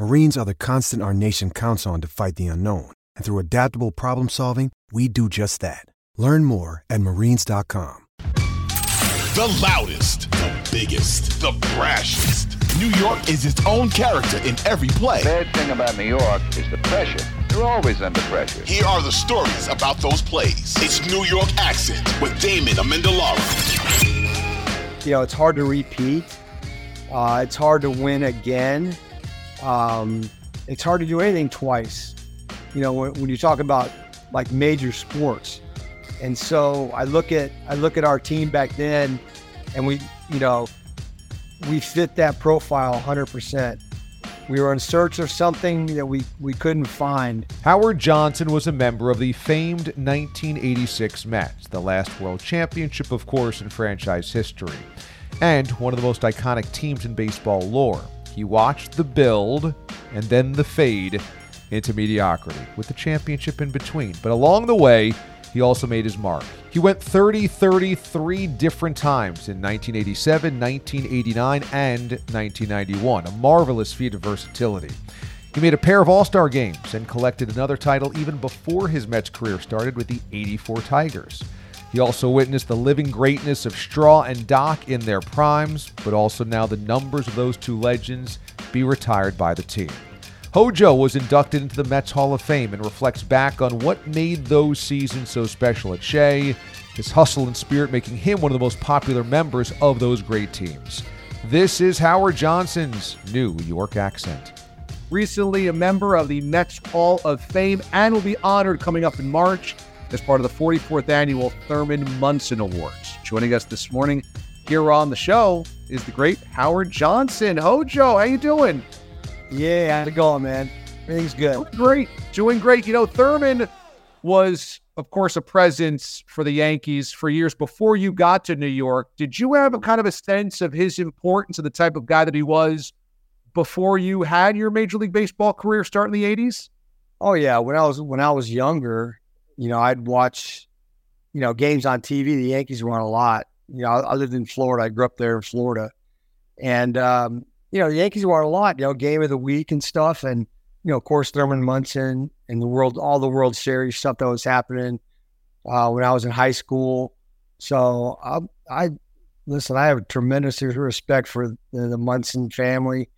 Marines are the constant our nation counts on to fight the unknown. And through adaptable problem solving, we do just that. Learn more at marines.com. The loudest, the biggest, the brashest. New York is its own character in every play. The Bad thing about New York is the pressure. You're always under pressure. Here are the stories about those plays. It's New York Accent with Damon Amendolara. You know, it's hard to repeat. Uh, it's hard to win again. Um, it's hard to do anything twice. You know, when, when you talk about like major sports. And so I look at I look at our team back then, and we, you know, we fit that profile 100%. We were in search of something that we, we couldn't find. Howard Johnson was a member of the famed 1986 Mets, the last world championship, of course, in franchise history, and one of the most iconic teams in baseball lore. He watched the build and then the fade into mediocrity, with the championship in between. But along the way, he also made his mark. He went 30 30 three different times in 1987, 1989, and 1991, a marvelous feat of versatility. He made a pair of All Star games and collected another title even before his Mets career started with the 84 Tigers. He also witnessed the living greatness of Straw and Doc in their primes, but also now the numbers of those two legends be retired by the team. HoJo was inducted into the Mets Hall of Fame and reflects back on what made those seasons so special at Shea, his hustle and spirit making him one of the most popular members of those great teams. This is Howard Johnson's New York accent. Recently, a member of the Mets Hall of Fame and will be honored coming up in March as part of the 44th annual Thurman Munson Awards. Joining us this morning here on the show is the great Howard Johnson. HoJo, how you doing? Yeah, how's it going, man? Everything's good. Doing great. Doing great. You know, Thurman was, of course, a presence for the Yankees for years before you got to New York. Did you have a kind of a sense of his importance and the type of guy that he was before you had your Major League Baseball career start in the 80s? Oh yeah, when I was when I was younger, you know, I'd watch, you know, games on TV. The Yankees were on a lot. You know, I, lived in Florida. I grew up there in Florida, and um, you know, the Yankees were on a lot. You know, game of the week and stuff, and you know, of course, Thurman Munson and the world, all the World Series stuff that was happening uh, when I was in high school. So I, I listen. I have tremendous respect for the, the Munson family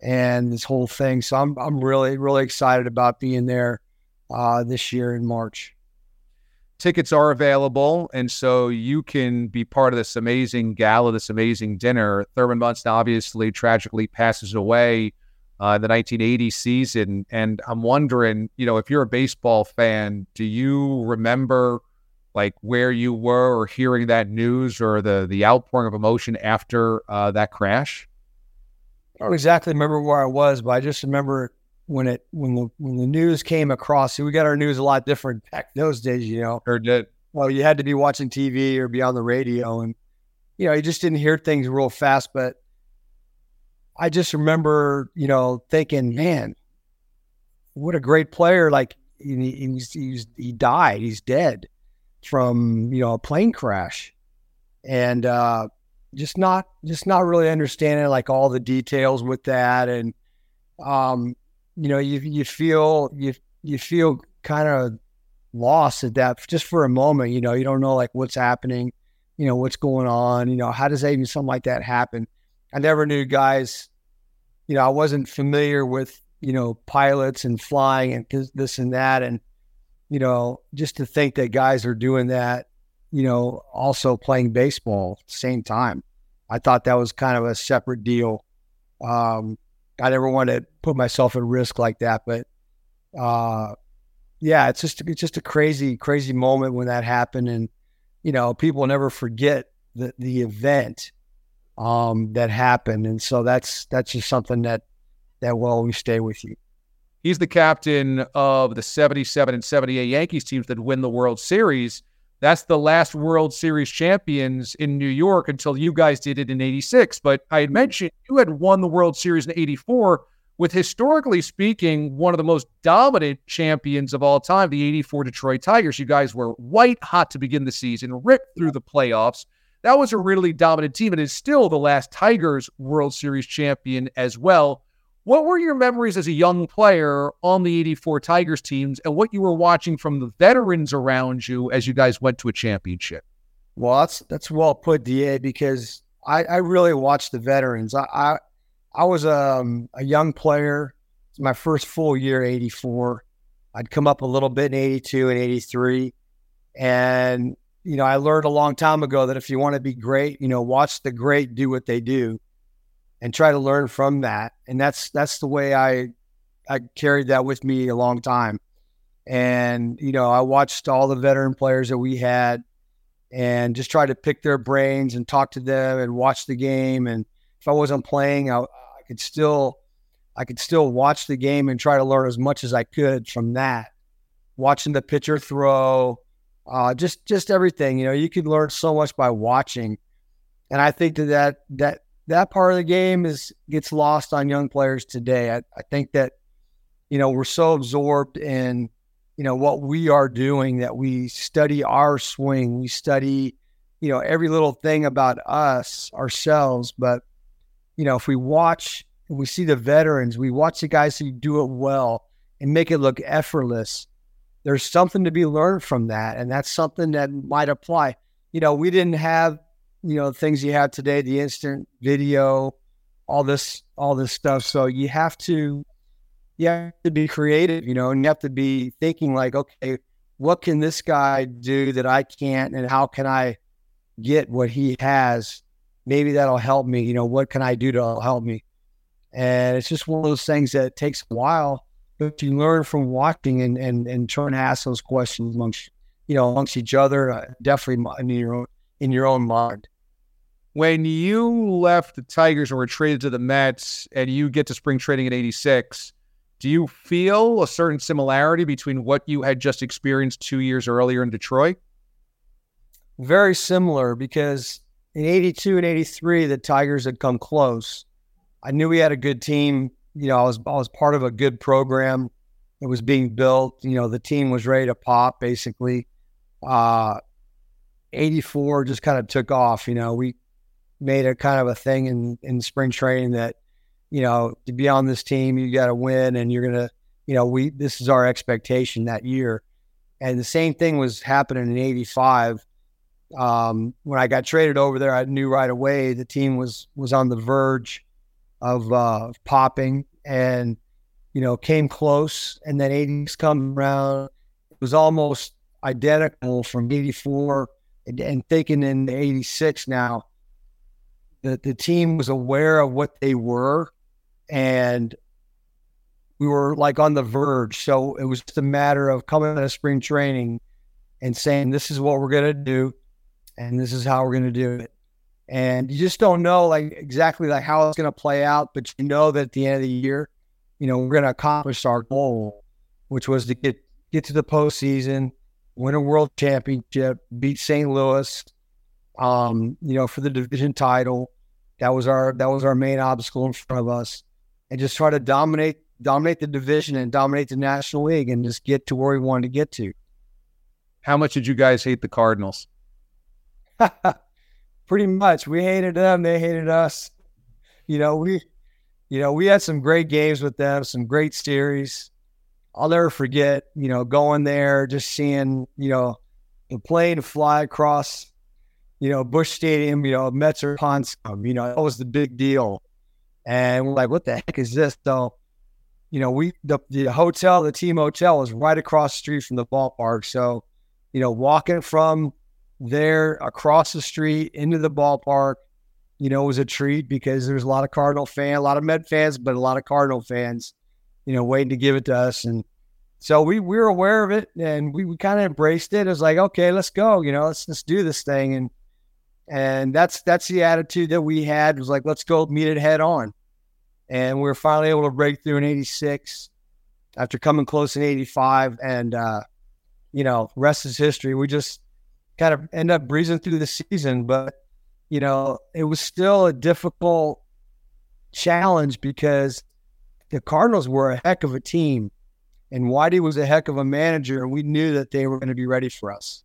and this whole thing. So I'm I'm really really excited about being there uh, this year in March. Tickets are available, and so you can be part of this amazing gala, this amazing dinner. Thurman Munson obviously tragically passes away uh, the 1980 season, and I'm wondering, you know, if you're a baseball fan, do you remember like where you were or hearing that news or the the outpouring of emotion after uh, that crash? I don't exactly remember where I was, but I just remember when it when the when the news came across. We got our news a lot different back those days, you know. Or did well, you had to be watching TV or be on the radio, and you know, you just didn't hear things real fast. But I just remember, you know, thinking, man, what a great player! Like he, he's, he's he died, he's dead from you know a plane crash, and uh, just not just not really understanding like all the details with that, and um, you know, you you feel you you feel kind of lost at that just for a moment. You know, you don't know like what's happening, you know, what's going on. You know, how does even something like that happen? I never knew guys. You know, I wasn't familiar with you know pilots and flying and this and that, and you know, just to think that guys are doing that you know, also playing baseball at the same time. I thought that was kind of a separate deal. Um, I never want to put myself at risk like that, but uh, yeah, it's just it's just a crazy, crazy moment when that happened, and you know, people never forget the the event um, that happened, and so that's that's just something that that will always stay with you. He's the captain of the 77 and 78 Yankees teams that win the World Series. That's the last World Series champions in New York until you guys did it in 86. But I had mentioned you had won the World Series in 84 with historically speaking, one of the most dominant champions of all time, the 84 Detroit Tigers. You guys were white hot to begin the season, ripped through the playoffs. That was a really dominant team and is still the last Tigers World Series champion as well. What were your memories as a young player on the 84 Tigers teams and what you were watching from the veterans around you as you guys went to a championship? Well, that's that's well put, DA, because I, I really watched the veterans. I I, I was um, a young player. My first full year, 84. I'd come up a little bit in 82 and 83. And, you know, I learned a long time ago that if you want to be great, you know, watch the great do what they do and try to learn from that. And that's that's the way I I carried that with me a long time. And you know, I watched all the veteran players that we had, and just tried to pick their brains and talk to them and watch the game. And if I wasn't playing, I, I could still I could still watch the game and try to learn as much as I could from that. Watching the pitcher throw, uh, just just everything. You know, you can learn so much by watching, and I think that that that that part of the game is gets lost on young players today. I, I think that you know we're so absorbed in you know what we are doing that we study our swing, we study you know every little thing about us ourselves. But you know if we watch, and we see the veterans, we watch the guys who do it well and make it look effortless. There's something to be learned from that, and that's something that might apply. You know, we didn't have you know things you have today the instant video all this all this stuff. So you have to you have to be creative you know and you have to be thinking like okay what can this guy do that i can't? And how can i get what he has? Maybe that'll help me you know what can i do to help me? And it's just one of those things that takes a while but you learn from watching and and, and trying to ask those questions amongst you know amongst each other. Uh, definitely in your own in your own mind when you left the Tigers and were traded to the Mets and you get to spring training in 86, do you feel a certain similarity between what you had just experienced two years earlier in Detroit? Very similar because in 82 and 83, the Tigers had come close. I knew we had a good team. You know, I was, I was part of a good program that was being built. You know, the team was ready to pop basically. Uh, 84 just kind of took off. You know, we made a kind of a thing in in spring training that you know to be on this team you got to win and you're gonna you know we this is our expectation that year and the same thing was happening in 85 um, when i got traded over there i knew right away the team was was on the verge of uh, popping and you know came close and then 80s come around it was almost identical from 84 and, and thinking in 86 now the, the team was aware of what they were and we were like on the verge. So it was just a matter of coming out of spring training and saying, this is what we're going to do and this is how we're going to do it. And you just don't know like exactly like how it's going to play out, but you know that at the end of the year, you know, we're going to accomplish our goal, which was to get, get to the postseason, win a world championship, beat St. Louis, um, you know, for the division title. That was our that was our main obstacle in front of us, and just try to dominate dominate the division and dominate the National League and just get to where we wanted to get to. How much did you guys hate the Cardinals? Pretty much. We hated them, they hated us. You know, we you know, we had some great games with them, some great series. I'll never forget, you know, going there, just seeing, you know, the plane fly across you know, Busch Stadium, you know, Mets are Consum, you know, that was the big deal. And we're like, what the heck is this? So, you know, we, the, the hotel, the team hotel was right across the street from the ballpark. So, you know, walking from there across the street into the ballpark, you know, was a treat because there's a lot of Cardinal fans, a lot of Met fans, but a lot of Cardinal fans, you know, waiting to give it to us. And so we, we were aware of it and we, we kind of embraced it. It was like, okay, let's go, you know, let's, let's do this thing. And, and that's, that's the attitude that we had was like, let's go meet it head on. And we were finally able to break through in 86 after coming close in 85 and, uh, you know, rest is history. We just kind of end up breezing through the season, but you know, it was still a difficult challenge because the Cardinals were a heck of a team and Whitey was a heck of a manager, and we knew that they were going to be ready for us.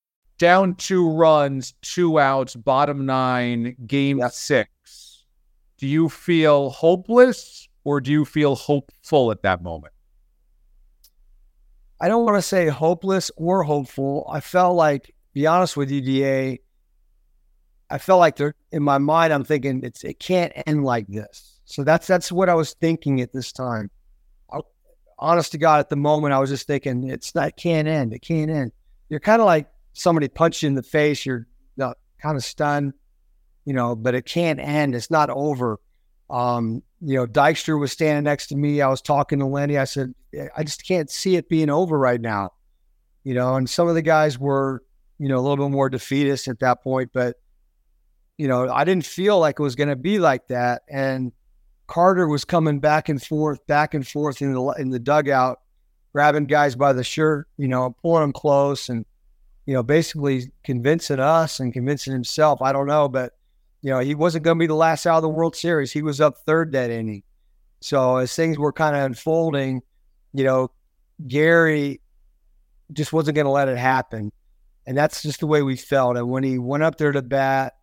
down two runs, two outs, bottom nine, game yep. six. Do you feel hopeless or do you feel hopeful at that moment? I don't want to say hopeless or hopeful. I felt like, be honest with you, DA, I felt like there in my mind, I'm thinking it's it can't end like this. So that's that's what I was thinking at this time. I, honest to God, at the moment, I was just thinking it's not it can't end. It can't end. You're kind of like somebody punched you in the face, you're uh, kind of stunned, you know, but it can't end. It's not over. Um, you know, Dykstra was standing next to me. I was talking to Lenny. I said, I just can't see it being over right now. You know, and some of the guys were, you know, a little bit more defeatist at that point, but you know, I didn't feel like it was going to be like that. And Carter was coming back and forth, back and forth in the in the dugout, grabbing guys by the shirt, you know, pulling them close, and you know, basically convincing us and convincing himself. I don't know, but you know, he wasn't going to be the last out of the World Series. He was up third that inning. So as things were kind of unfolding, you know, Gary just wasn't going to let it happen. And that's just the way we felt. And when he went up there to bat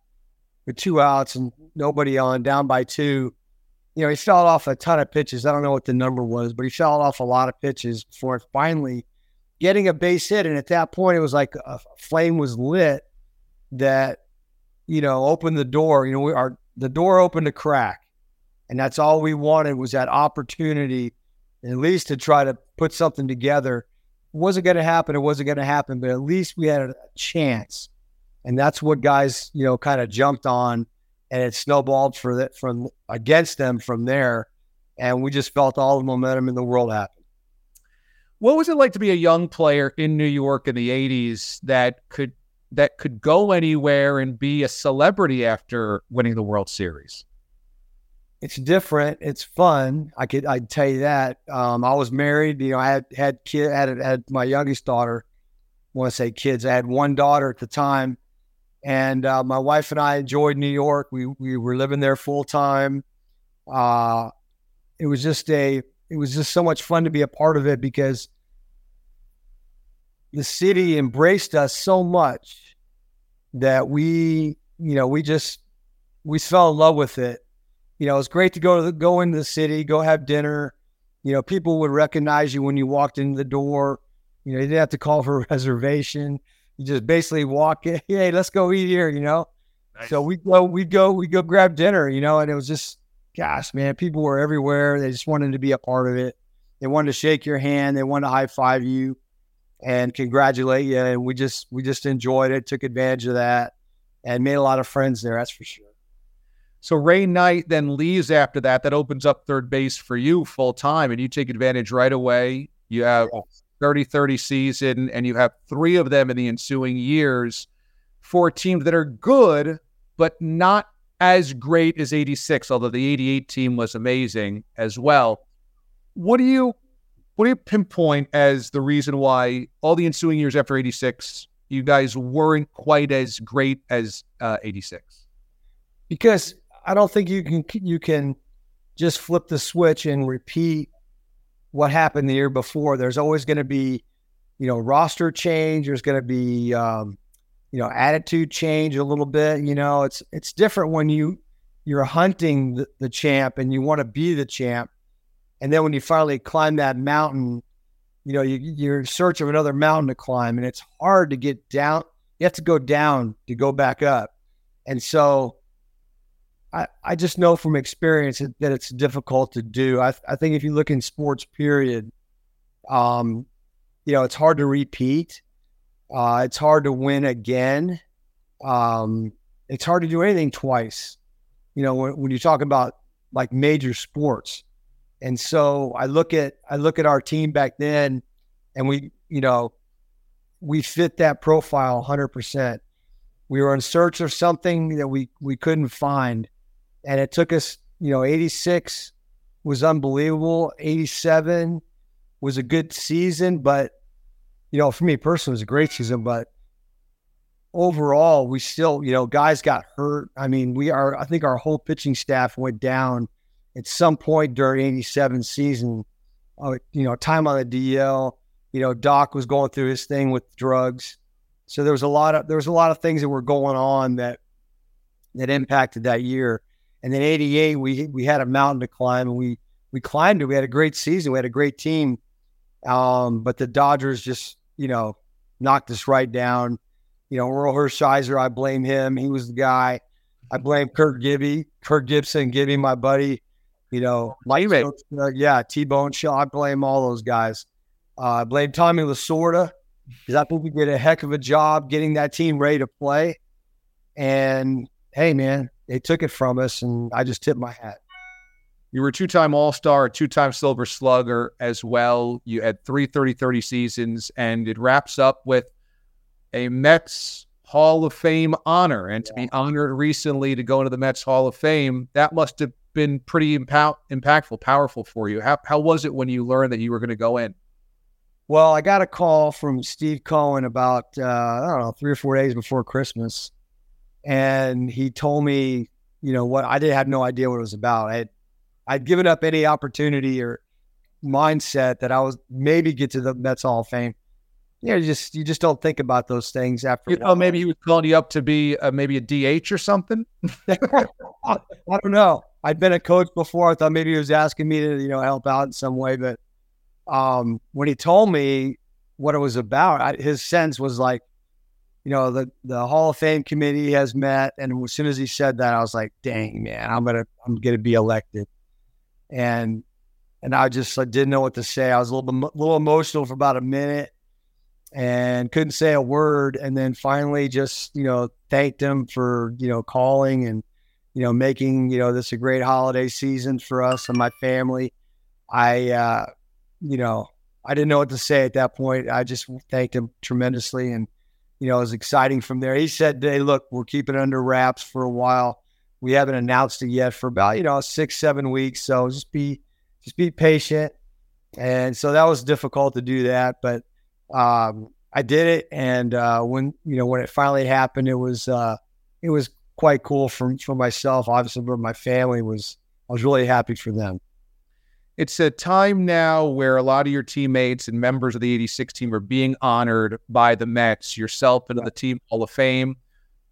with two outs and nobody on, down by two, you know, he fell off a ton of pitches. I don't know what the number was, but he fell off a lot of pitches before finally getting a base hit. And at that point, it was like a flame was lit that, you know, opened the door. You know, we, our the door opened a crack, and that's all we wanted was that opportunity, at least to try to put something together. It wasn't going to happen. It wasn't going to happen, but at least we had a chance, and that's what guys, you know, kind of jumped on, and it snowballed for that from against them from there, and we just felt all the momentum in the world happen. What was it like to be a young player in New York in the 80s that could that could go anywhere and be a celebrity after winning the World Series? It's different. It's fun. I could I'd tell you that. Um, I was married. You know, I had had kid had had my youngest daughter. I want to say kids. I had one daughter at the time, and uh, my wife and I enjoyed New York. We we were living there full time. Uh, it was just a it was just so much fun to be a part of it because the city embraced us so much that we, you know, we just we fell in love with it. You know, it was great to go to the, go into the city, go have dinner. You know, people would recognize you when you walked in the door. You know, you didn't have to call for a reservation. You just basically walk in, hey, let's go eat here, you know. Nice. So we go, we go, we go grab dinner, you know, and it was just gosh, man, people were everywhere. They just wanted to be a part of it. They wanted to shake your hand. They wanted to high five you and congratulate you. And we just we just enjoyed it, took advantage of that, and made a lot of friends there. That's for sure. So Ray Knight then leaves after that. That opens up third base for you full time, and you take advantage right away. You have 30 30 season, and you have three of them in the ensuing years for teams that are good, but not as great as 86, although the 88 team was amazing as well. What do you what do you pinpoint as the reason why all the ensuing years after 86 you guys weren't quite as great as uh, 86? Because I don't think you can you can just flip the switch and repeat what happened the year before. There's always going to be you know, roster change. There's going to be, um, you know, attitude change a little bit. You know, it's it's different when you you're hunting the, the champ and you want to be the champ, and then when you finally climb that mountain, you know, you, you're in search of another mountain to climb, and it's hard to get down. You have to go down to go back up, and so I, I just know from experience that it's difficult to do. I, I think if you look in sports, period, um, you know, it's hard to repeat. Uh, it's hard to win again. Um, it's hard to do anything twice. You know, when, when you talk about like major sports, and so I look at I look at our team back then, and we, you know, we fit that profile 100%. We were in search of something that we we couldn't find, and it took us, you know, 86 was unbelievable. 87 was a good season, but you know, for me personally, it was a great season. But overall, we still, you know, guys got hurt. I mean, we are. I think our whole pitching staff went down at some point during 87 season. Uh, you know, time on the DL. You know, Doc was going through his thing with drugs. So there was a lot of there was a lot of things that were going on that that impacted that year. And then 88, we we had a mountain to climb and we we climbed it. We had a great season. We had a great team. Um, but the Dodgers just, you know, knocked us right down. You know, Orel Hershiser, I blame him. He was the guy. I blame Kirk Gibby, Kirk Gibson, Gibby, my buddy. You know, uh, yeah, T Bone Show. I blame all those guys. Uh, I blame Tommy Lasorda because I think we did a heck of a job getting that team ready to play. And hey, man, they took it from us, and I just tipped my hat. You were a two-time All-Star, a two-time Silver Slugger as well. You had three 30-30 seasons, and it wraps up with a Mets Hall of Fame honor. And to be honored recently to go into the Mets Hall of Fame, that must have been pretty impactful, powerful for you. How, how was it when you learned that you were going to go in? Well, I got a call from Steve Cohen about, uh, I don't know, three or four days before Christmas. And he told me, you know, what I did have no idea what it was about. I had I'd given up any opportunity or mindset that I was maybe get to the Mets Hall of Fame. You know, you just you just don't think about those things after. You know, maybe he was calling you up to be uh, maybe a DH or something. I don't know. I'd been a coach before. I thought maybe he was asking me to you know help out in some way. But um, when he told me what it was about, I, his sense was like, you know, the the Hall of Fame committee has met, and as soon as he said that, I was like, dang man, I'm gonna I'm gonna be elected and and I just I didn't know what to say. I was a little a little emotional for about a minute and couldn't say a word. And then finally, just you know, thanked him for you know calling and you know making you know this a great holiday season for us and my family. I uh, you know I didn't know what to say at that point. I just thanked him tremendously and. You know, it was exciting from there. He said, "Hey, look, we're keeping it under wraps for a while we haven't announced it yet for about you know six seven weeks. So just be just be patient. And so that was difficult to do that, but um, I did it. And uh, when you know when it finally happened, it was uh, it was quite cool for for myself. Obviously, but my family was I was really happy for them. It's a time now where a lot of your teammates and members of the 86 team are being honored by the Mets, yourself into the Team Hall of Fame.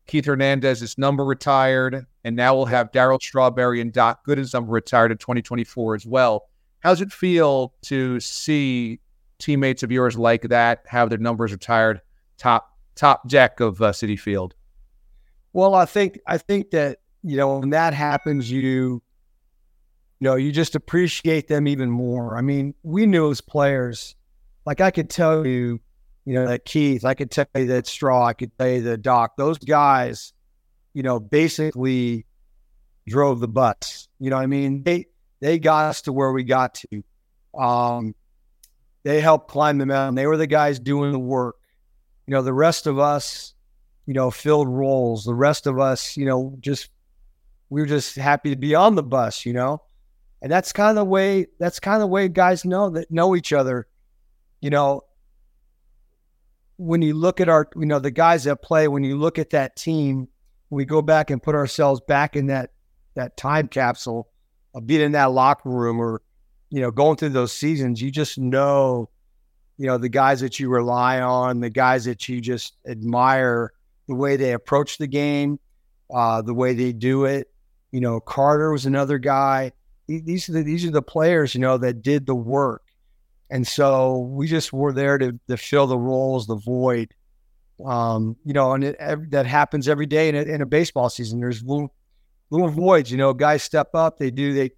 Keith Hernandez's number retired, and now we'll have Darryl Strawberry and Doc Gooden's number retired in 2024 as well. How's it feel to see teammates of yours like that have their numbers retired top top deck of uh, Citi Field? Well, I think I think that you know when that happens, you you know you just appreciate them even more. I mean, we knew as players, like I could tell you you know, that Keith, I could tell you that Straw, I could tell you the Doc, those guys, you know, basically drove the bus. You know I mean? They they got us to where we got to. Um, they helped climb the mountain. They were the guys doing the work. You know, the rest of us, you know, filled roles. The rest of us, you know, just we were just happy to be on the bus, you know. And that's kind of the way that's kind of the way guys know that know each other. You know, when you look at our, you know, the guys that play, when you look at that team, we go back and put ourselves back in that that time capsule of being in that locker room or, you know, going through those seasons, you just know you know, the guys that you rely on, the guys that you just admire, the way they approach the game, uh, the way they do it. You know, Carter was another guy. These are the, these are the players, you know, that did the work. And so we just were there to, to fill the roles, the void. Um, you know, and it, that happens every day in a, in a baseball season. There's little little voids. You know, guys step up. They do they,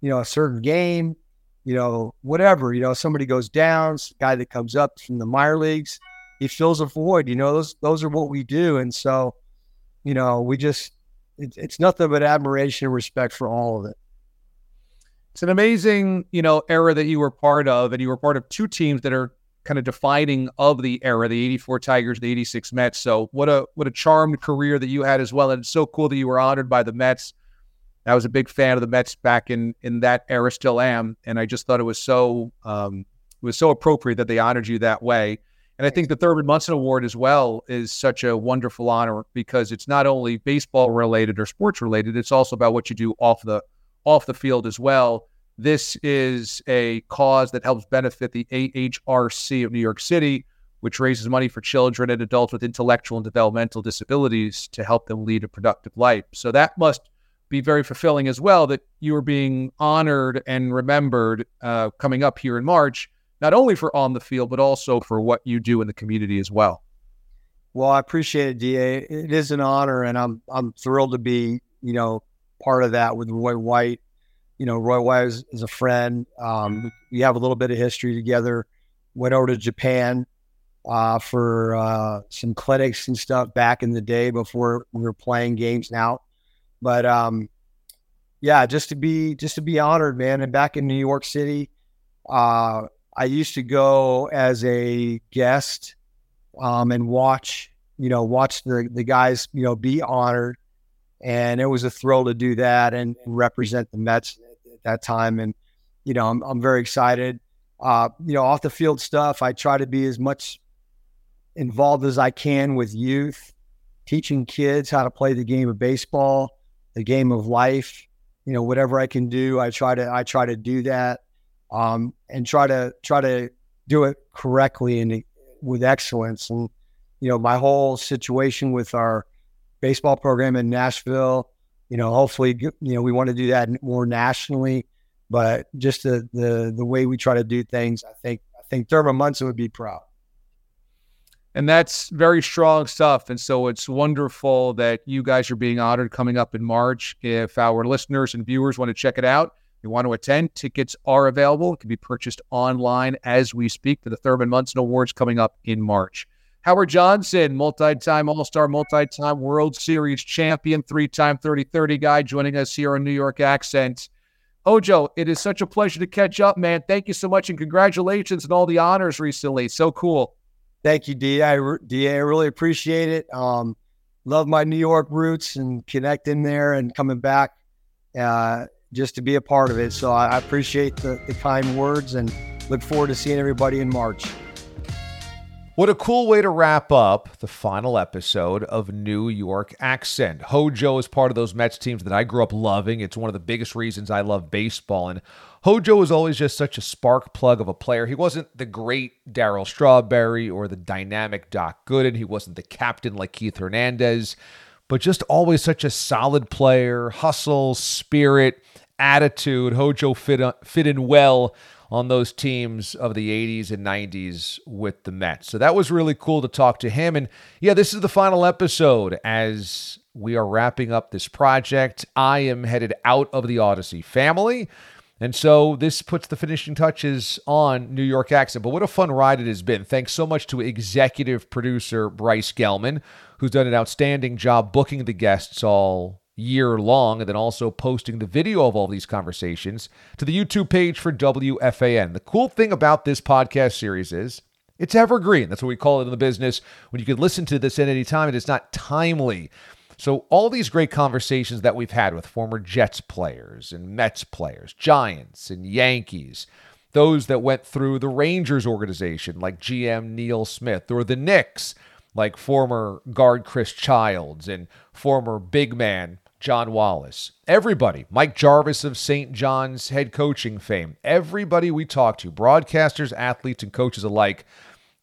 you know, a certain game. You know, whatever. You know, somebody goes down. Guy that comes up from the minor leagues, he fills a void. You know, those those are what we do. And so, you know, we just it, it's nothing but admiration and respect for all of it. It's an amazing, you know, era that you were part of, and you were part of two teams that are kind of defining of the era, the 84 Tigers, the 86 Mets. So what a what a charmed career that you had as well. And it's so cool that you were honored by the Mets. I was a big fan of the Mets back in in that era, still am. And I just thought it was so um, it was so appropriate that they honored you that way. And I think the Thurman Munson Award as well is such a wonderful honor because it's not only baseball related or sports related, it's also about what you do off the off the field as well. This is a cause that helps benefit the AHRC of New York City, which raises money for children and adults with intellectual and developmental disabilities to help them lead a productive life. So that must be very fulfilling as well that you are being honored and remembered uh, coming up here in March, not only for on the field, but also for what you do in the community as well. Well, I appreciate it, DA. It is an honor, and I'm I'm thrilled to be, you know, part of that with Roy White. You know, Roy White is, is a friend. Um, we have a little bit of history together. Went over to Japan uh, for uh, some clinics and stuff back in the day before we were playing games now. But um, yeah, just to be just to be honored, man. And back in New York City, uh, I used to go as a guest um, and watch, you know, watch the the guys, you know, be honored and it was a thrill to do that and, and represent the Mets at that time. And you know, I'm I'm very excited. Uh, you know, off the field stuff, I try to be as much involved as I can with youth, teaching kids how to play the game of baseball, the game of life. You know, whatever I can do, I try to I try to do that, um, and try to try to do it correctly and with excellence. And you know, my whole situation with our baseball program in Nashville. You know, hopefully, you know, we want to do that more nationally. But just the the the way we try to do things, I think I think Thurman Munson would be proud. And that's very strong stuff. And so it's wonderful that you guys are being honored coming up in March. If our listeners and viewers want to check it out, you want to attend, tickets are available. It can be purchased online as we speak for the Thurman Munson Awards coming up in March. Howard Johnson, multi time All Star, multi time World Series champion, three time 30 30 guy, joining us here on New York Accent. HoJo, it is such a pleasure to catch up, man. Thank you so much and congratulations on all the honors recently. So cool. Thank you, D. I, D. I really appreciate it. Um, love my New York roots and connecting there and coming back uh, just to be a part of it. So I, I appreciate the, the kind words and look forward to seeing everybody in March. What a cool way to wrap up the final episode of New York Accent. HoJo is part of those Mets teams that I grew up loving. It's one of the biggest reasons I love baseball. And HoJo was always just such a spark plug of a player. He wasn't the great Darryl Strawberry or the dynamic Doc Gooden. He wasn't the captain like Keith Hernandez, but just always such a solid player, hustle, spirit, attitude. HoJo fit, uh, fit in well on those teams of the 80s and 90s with the Mets. So that was really cool to talk to him. And yeah, this is the final episode as we are wrapping up this project. I am headed out of the Audacy family. And so this puts the finishing touches on New York Accent. But what a fun ride it has been. Thanks so much to executive producer Bryce Gelman, who's done an outstanding job booking the guests all year long, and then also posting the video of all these conversations to the YouTube page for WFAN. The cool thing about this podcast series is it's evergreen. That's what we call it in the business. When you can listen to this at any time, it is not timely. So, all these great conversations that we've had with former Jets players and Mets players, Giants and Yankees, those that went through the Rangers organization, like GM Neil Smith, or the Knicks, like former guard Chris Childs and former big man John Wallace, everybody, Mike Jarvis of St. John's head coaching fame, everybody we talked to, broadcasters, athletes, and coaches alike,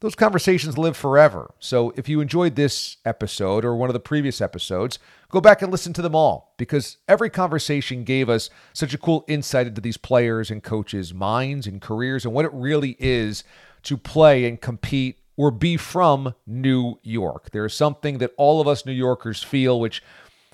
those conversations live forever. So if you enjoyed this episode or one of the previous episodes, go back and listen to them all because every conversation gave us such a cool insight into these players and coaches' minds and careers and what it really is to play and compete or be from New York. There is something that all of us New Yorkers feel, which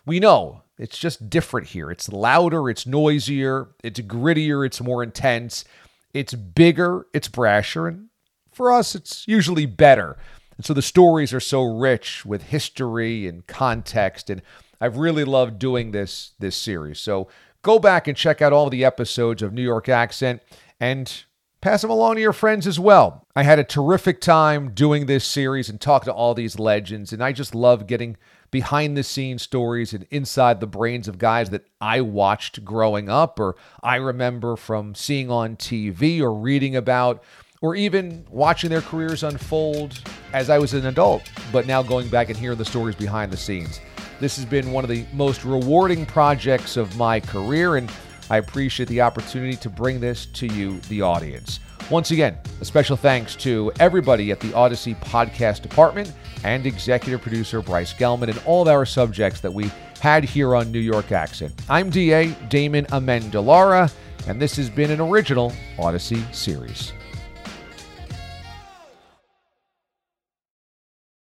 we know it's just different here. It's louder, it's noisier, it's grittier, it's more intense, it's bigger, it's brasher, and for us, it's usually better. And so the stories are so rich with history and context. And I've really loved doing this this series. So go back and check out all the episodes of New York Accent and pass them along to your friends as well. I had a terrific time doing this series and talking to all these legends. And I just love getting behind the scenes stories and inside the brains of guys that I watched growing up or I remember from seeing on TV or reading about or even watching their careers unfold as I was an adult, but now going back and hearing the stories behind the scenes. This has been one of the most rewarding projects of my career, and I appreciate the opportunity to bring this to you, the audience. Once again, a special thanks to everybody at the Audacy Podcast Department and executive producer Bryce Gelman and all of our subjects that we had here on New York Accent. I'm DA Damon Amendolara, and this has been an original Audacy series.